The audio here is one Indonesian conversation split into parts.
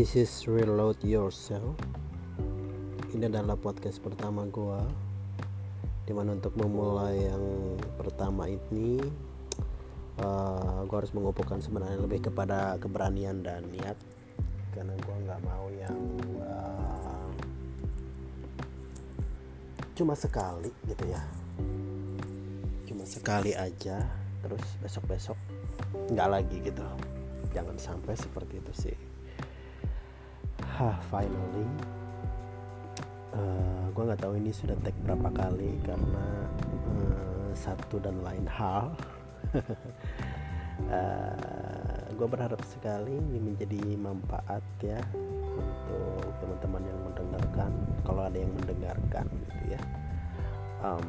This is Reload Yourself. Ini adalah podcast pertama gua. Di mana untuk memulai yang pertama ini, uh, gua harus mengumpulkan sebenarnya lebih kepada keberanian dan niat, karena gua nggak mau yang uh, cuma sekali gitu ya, cuma sekali aja, terus besok-besok nggak lagi gitu. Jangan sampai seperti itu sih Hah, finally. Uh, gue nggak tahu ini sudah tag berapa kali karena uh, satu dan lain hal. Uh, gue berharap sekali ini menjadi manfaat ya untuk teman-teman yang mendengarkan kalau ada yang mendengarkan gitu ya. Um,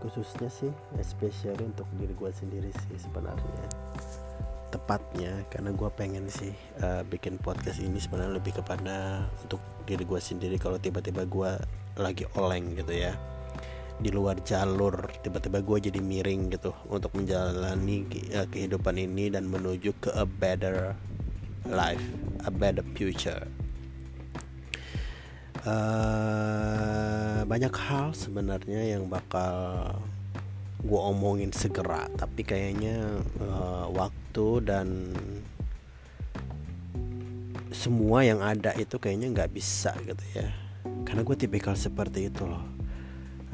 khususnya sih especially untuk diri gue sendiri sih sebenarnya tepatnya karena gue pengen sih uh, bikin podcast ini sebenarnya lebih kepada untuk diri gue sendiri. Kalau tiba-tiba gue lagi oleng gitu ya di luar jalur tiba-tiba gue jadi miring gitu untuk menjalani uh, kehidupan ini dan menuju ke a better life a better future. Uh, banyak hal sebenarnya yang bakal gue omongin segera tapi kayaknya uh, waktu dan semua yang ada itu kayaknya nggak bisa gitu ya. Karena gue tipikal seperti itu loh.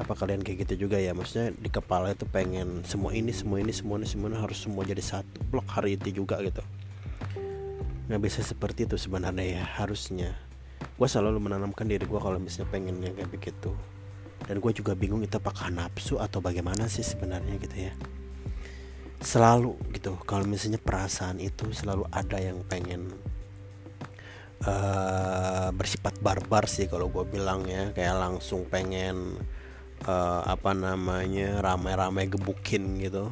Apa kalian kayak gitu juga ya? Maksudnya di kepala itu pengen semua ini semua ini semua ini semua harus semua jadi satu blok hari itu juga gitu. Nggak bisa seperti itu sebenarnya ya harusnya. Gue selalu menanamkan diri gue kalau misalnya pengen yang kayak begitu. Dan gue juga bingung itu apakah nafsu atau bagaimana sih sebenarnya gitu ya selalu gitu. Kalau misalnya perasaan itu selalu ada yang pengen uh, bersifat barbar sih kalau gue bilang ya. Kayak langsung pengen uh, apa namanya ramai-ramai gebukin gitu.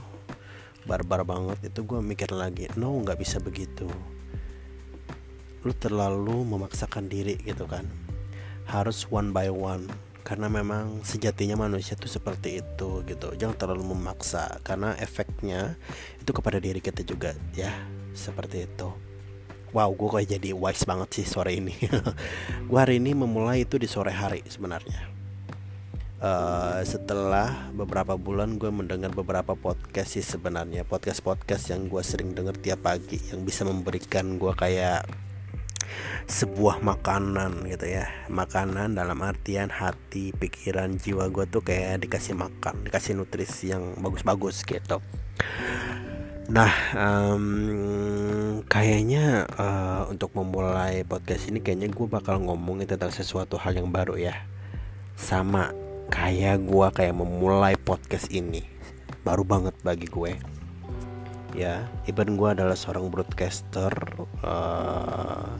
Barbar banget. Itu gue mikir lagi no nggak bisa begitu. Lu terlalu memaksakan diri gitu kan. Harus one by one karena memang sejatinya manusia itu seperti itu gitu. Jangan terlalu memaksa karena efeknya itu kepada diri kita juga ya. Seperti itu. Wow gue kayak jadi wise banget sih sore ini. Gue hari ini memulai itu di sore hari sebenarnya. Uh, setelah beberapa bulan gue mendengar beberapa podcast sih sebenarnya. Podcast podcast yang gue sering denger tiap pagi yang bisa memberikan gue kayak sebuah makanan gitu ya. Makanan dalam artian hati pikiran jiwa gue tuh kayak dikasih makan dikasih nutrisi yang bagus-bagus gitu. Nah um, kayaknya uh, untuk memulai podcast ini kayaknya gue bakal ngomongin tentang sesuatu hal yang baru ya. Sama kayak gue kayak memulai podcast ini. Baru banget bagi gue. Ya even gue adalah seorang broadcaster uh,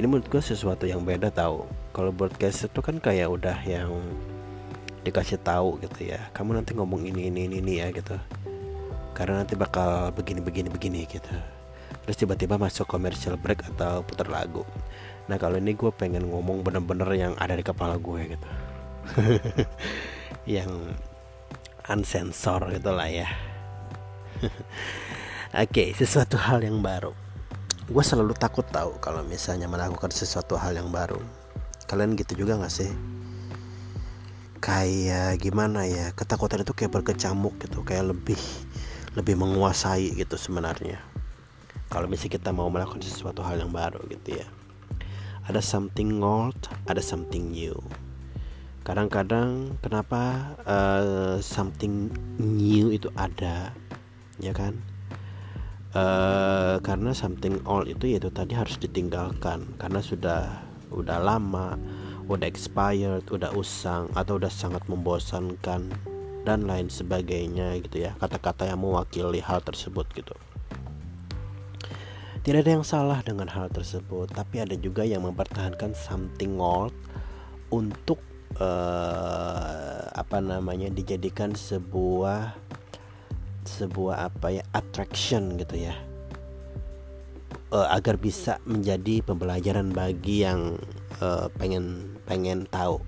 ini menurut gue sesuatu yang beda tahu kalau broadcast itu kan kayak udah yang dikasih tahu gitu ya. Kamu nanti ngomong ini ini ini, ini ya gitu. Karena nanti bakal begini begini begini gitu. Terus tiba-tiba masuk commercial break atau putar lagu. Nah kalau ini gue pengen ngomong bener-bener yang ada di kepala gue gitu. Yang unsensor gitu lah ya. Oke okay, sesuatu hal yang baru gue selalu takut tahu kalau misalnya melakukan sesuatu hal yang baru. Kalian gitu juga gak sih? Kayak gimana ya ketakutan itu kayak berkecamuk gitu kayak lebih lebih menguasai gitu sebenarnya. Kalau misalnya kita mau melakukan sesuatu hal yang baru gitu ya. Ada something old ada something new. Kadang-kadang kenapa uh, something new itu ada ya kan uh, karena something old itu yaitu tadi harus ditinggalkan. Karena sudah udah lama udah expired udah usang atau udah sangat membosankan dan lain sebagainya gitu ya. Kata-kata yang mewakili hal tersebut gitu. Tidak ada yang salah dengan hal tersebut tapi ada juga yang mempertahankan something old untuk uh, apa namanya dijadikan sebuah sebuah apa ya attraction gitu ya. Uh, agar bisa menjadi pembelajaran bagi yang uh, pengen pengen tahu.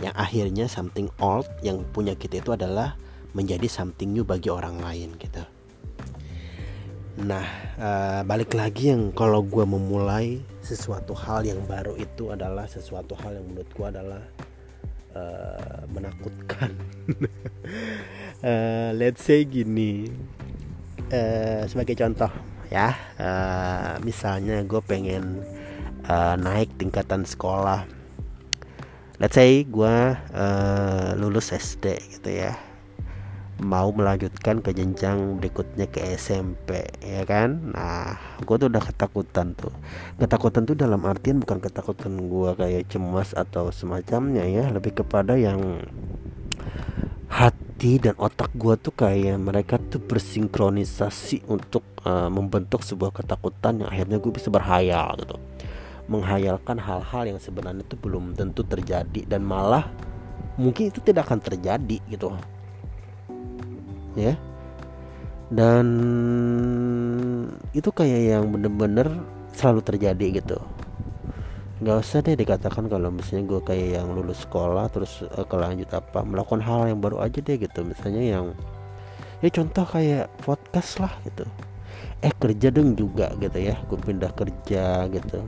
Yang akhirnya something old yang punya kita itu adalah menjadi something new bagi orang lain gitu. Nah uh, balik lagi yang kalau gue memulai sesuatu hal yang baru itu adalah sesuatu hal yang menurut gue adalah uh, menakutkan uh, let's say gini uh, sebagai contoh ya uh, misalnya gue pengen uh, naik tingkatan sekolah. Let's say gue uh, lulus SD gitu ya. Mau melanjutkan ke jenjang berikutnya ke SMP ya kan? Nah gue tuh udah ketakutan tuh. Ketakutan tuh dalam artian bukan ketakutan gue kayak cemas atau semacamnya ya. Lebih kepada yang hati dan otak gue tuh kayak mereka tuh bersinkronisasi untuk uh, membentuk sebuah ketakutan yang akhirnya gue bisa berhayal gitu. Menghayalkan hal-hal yang sebenarnya itu belum tentu terjadi dan malah mungkin itu tidak akan terjadi gitu. Ya. Dan itu kayak yang bener-bener selalu terjadi gitu nggak usah deh dikatakan kalau misalnya gue kayak yang lulus sekolah terus uh, kelanjut apa melakukan hal yang baru aja deh gitu. Misalnya yang ya contoh kayak podcast lah gitu. Eh kerja dong juga gitu ya. Gue pindah kerja gitu.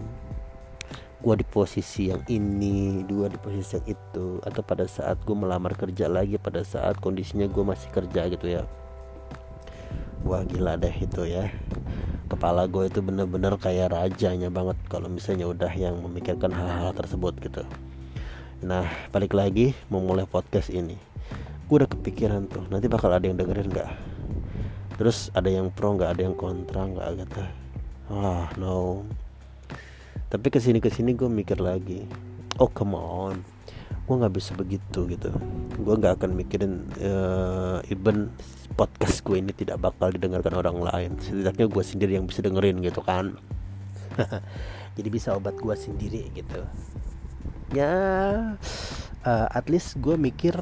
Gue di posisi yang ini dua di posisi yang itu. Atau pada saat gue melamar kerja lagi pada saat kondisinya gue masih kerja gitu ya. Wah gila deh itu ya kepala gue itu bener-bener kayak rajanya banget kalau misalnya udah yang memikirkan hal-hal tersebut gitu. Nah balik lagi memulai podcast ini. Gue udah kepikiran tuh nanti bakal ada yang dengerin nggak? Terus ada yang pro nggak ada yang kontra nggak gitu? Ah no. Tapi ke sini ke sini gue mikir lagi. Oh come on gue nggak bisa begitu gitu. Gue nggak akan mikirin uh, even podcast gue ini tidak bakal didengarkan orang lain. Setidaknya gue sendiri yang bisa dengerin gitu kan. Jadi bisa obat gue sendiri gitu. Ya uh, at least gue mikir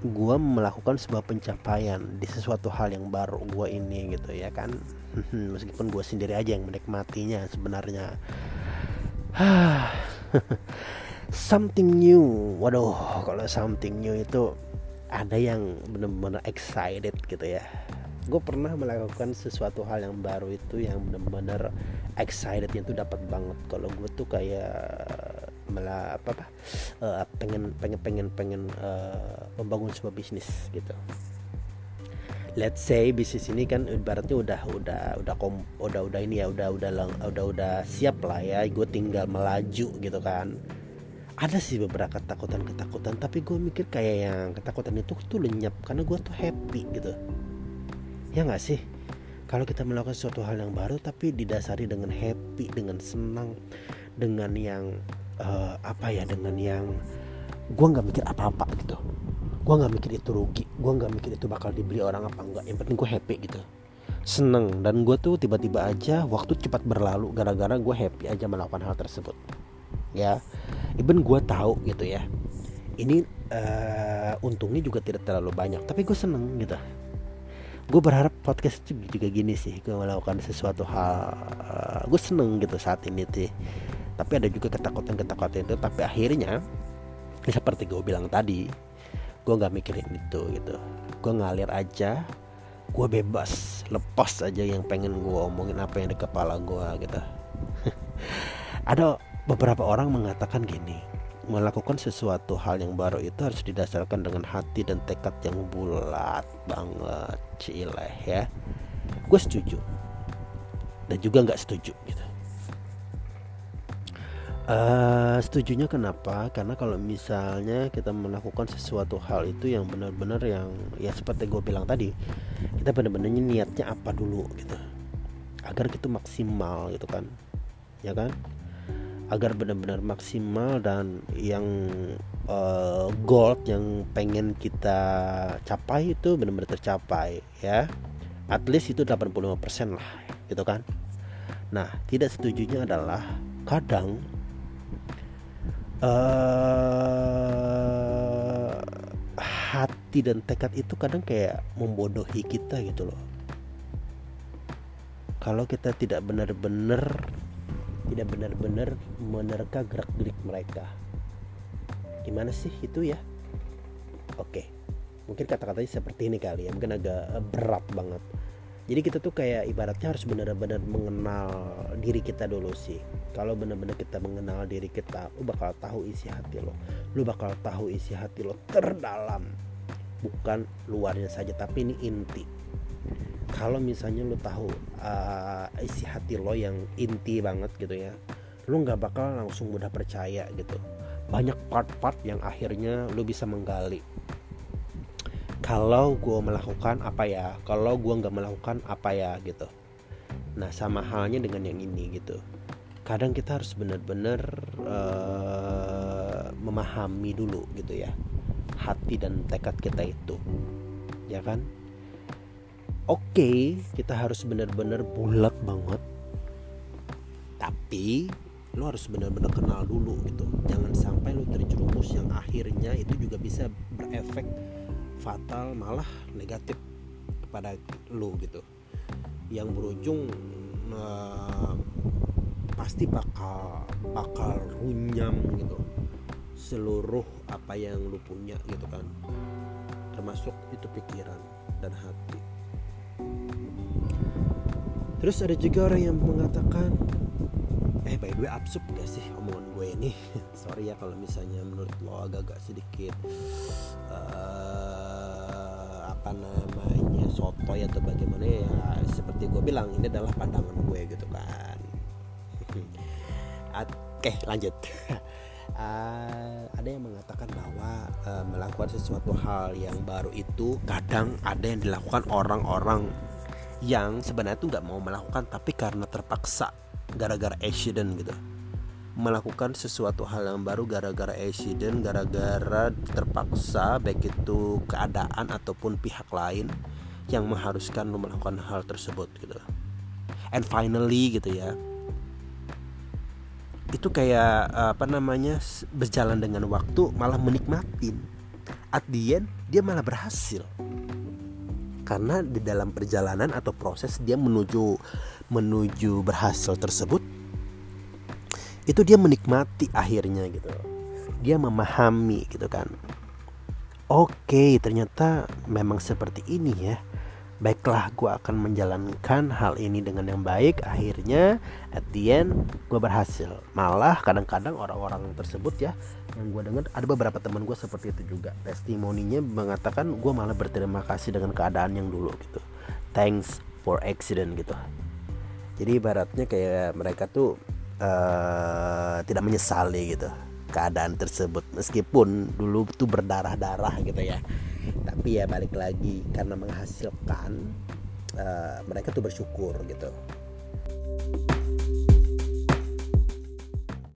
gue melakukan sebuah pencapaian di sesuatu hal yang baru gue ini gitu ya kan. Meskipun gue sendiri aja yang menikmatinya sebenarnya something new. Waduh kalau something new itu ada yang benar-benar excited gitu ya. Gue pernah melakukan sesuatu hal yang baru itu yang benar-benar excited itu dapat banget. Kalau gue tuh kayak malah apa apa uh, pengen pengen pengen pengen uh, membangun sebuah bisnis gitu. Let's say bisnis ini kan ibaratnya udah udah udah kom udah udah ini ya udah udah lang, udah udah siap lah ya. Gue tinggal melaju gitu kan ada sih beberapa ketakutan ketakutan tapi gue mikir kayak yang ketakutan itu tuh lenyap karena gue tuh happy gitu. Ya nggak sih? Kalau kita melakukan suatu hal yang baru tapi didasari dengan happy dengan senang dengan yang uh, apa ya dengan yang gue nggak mikir apa-apa gitu. Gue nggak mikir itu rugi gue nggak mikir itu bakal dibeli orang apa enggak yang penting gue happy gitu. Seneng dan gue tuh tiba-tiba aja waktu cepat berlalu gara-gara gue happy aja melakukan hal tersebut. Ya even gue tahu gitu ya ini uh, untungnya juga tidak terlalu banyak tapi gue seneng gitu. Gue berharap podcast juga gini sih gue melakukan sesuatu hal uh, gue seneng gitu saat ini sih. Tapi ada juga ketakutan-ketakutan itu tapi akhirnya seperti gue bilang tadi gue nggak mikirin itu gitu. Gue ngalir aja gue bebas lepas aja yang pengen gue omongin apa yang di kepala gue gitu. Ada beberapa orang mengatakan gini melakukan sesuatu hal yang baru itu harus didasarkan dengan hati dan tekad yang bulat banget cileh ya. Gue setuju. Dan juga nggak setuju gitu. Uh, setujunya kenapa? Karena kalau misalnya kita melakukan sesuatu hal itu yang benar-benar yang ya seperti gue bilang tadi, kita benar-benar niatnya apa dulu gitu, agar kita maksimal gitu kan, ya kan? Agar benar-benar maksimal dan yang uh, gold yang pengen kita capai itu benar-benar tercapai ya. At least itu 85% lah gitu kan. Nah, tidak setujunya adalah kadang uh, hati dan tekad itu kadang kayak membodohi kita gitu loh kalau kita tidak benar-benar tidak benar-benar menerka gerak-gerik mereka. Gimana sih itu ya? Oke mungkin kata-katanya seperti ini kali ya mungkin agak berat banget. Jadi kita tuh kayak ibaratnya harus benar-benar mengenal diri kita dulu sih. Kalau benar-benar kita mengenal diri kita lu bakal tahu isi hati lo. Lu bakal tahu isi hati lo terdalam. Bukan luarnya saja tapi ini inti kalau misalnya lu tahu uh, isi hati lo yang inti banget gitu ya lu nggak bakal langsung mudah percaya gitu. Banyak part-part yang akhirnya lu bisa menggali. Kalau gue melakukan apa ya? Kalau gue nggak melakukan apa ya gitu. Nah sama halnya dengan yang ini gitu. Kadang kita harus benar-benar uh, memahami dulu gitu ya hati dan tekad kita itu. Ya kan oke okay, kita harus benar-benar bulat banget. Tapi lo harus benar-benar kenal dulu gitu. Jangan sampai lo terjerumus yang akhirnya itu juga bisa berefek fatal malah negatif kepada lu gitu. Yang berujung uh, pasti bakal bakal runyam gitu. Seluruh apa yang lu punya gitu kan. Termasuk itu pikiran dan hati terus ada juga orang yang mengatakan eh by the way absurd gak sih omongan gue ini? Sorry ya kalau misalnya menurut lo agak-agak sedikit uh, apa namanya sotoy atau bagaimana ya seperti gue bilang ini adalah pandangan gue gitu kan. Oke lanjut. Uh, ada yang mengatakan bahwa uh, melakukan sesuatu hal yang baru itu kadang ada yang dilakukan orang-orang yang sebenarnya tuh nggak mau melakukan tapi karena terpaksa gara-gara accident gitu melakukan sesuatu hal yang baru gara-gara accident, gara-gara terpaksa baik itu keadaan ataupun pihak lain yang mengharuskan lo melakukan hal tersebut gitu. And finally gitu ya. Itu kayak apa namanya berjalan dengan waktu malah menikmatin. At the end dia malah berhasil. Karena di dalam perjalanan atau proses dia menuju menuju berhasil tersebut itu dia menikmati akhirnya gitu. Dia memahami gitu kan. Oke ternyata memang seperti ini ya baiklah gue akan menjalankan hal ini dengan yang baik. Akhirnya at the end gue berhasil. Malah kadang-kadang orang-orang tersebut ya yang gue dengar ada beberapa teman gue seperti itu juga. Testimoninya mengatakan gue malah berterima kasih dengan keadaan yang dulu gitu. Thanks for accident gitu. Jadi ibaratnya kayak mereka tuh uh, tidak menyesali gitu keadaan tersebut. Meskipun dulu tuh berdarah-darah gitu ya tapi ya balik lagi karena menghasilkan uh, mereka tuh bersyukur gitu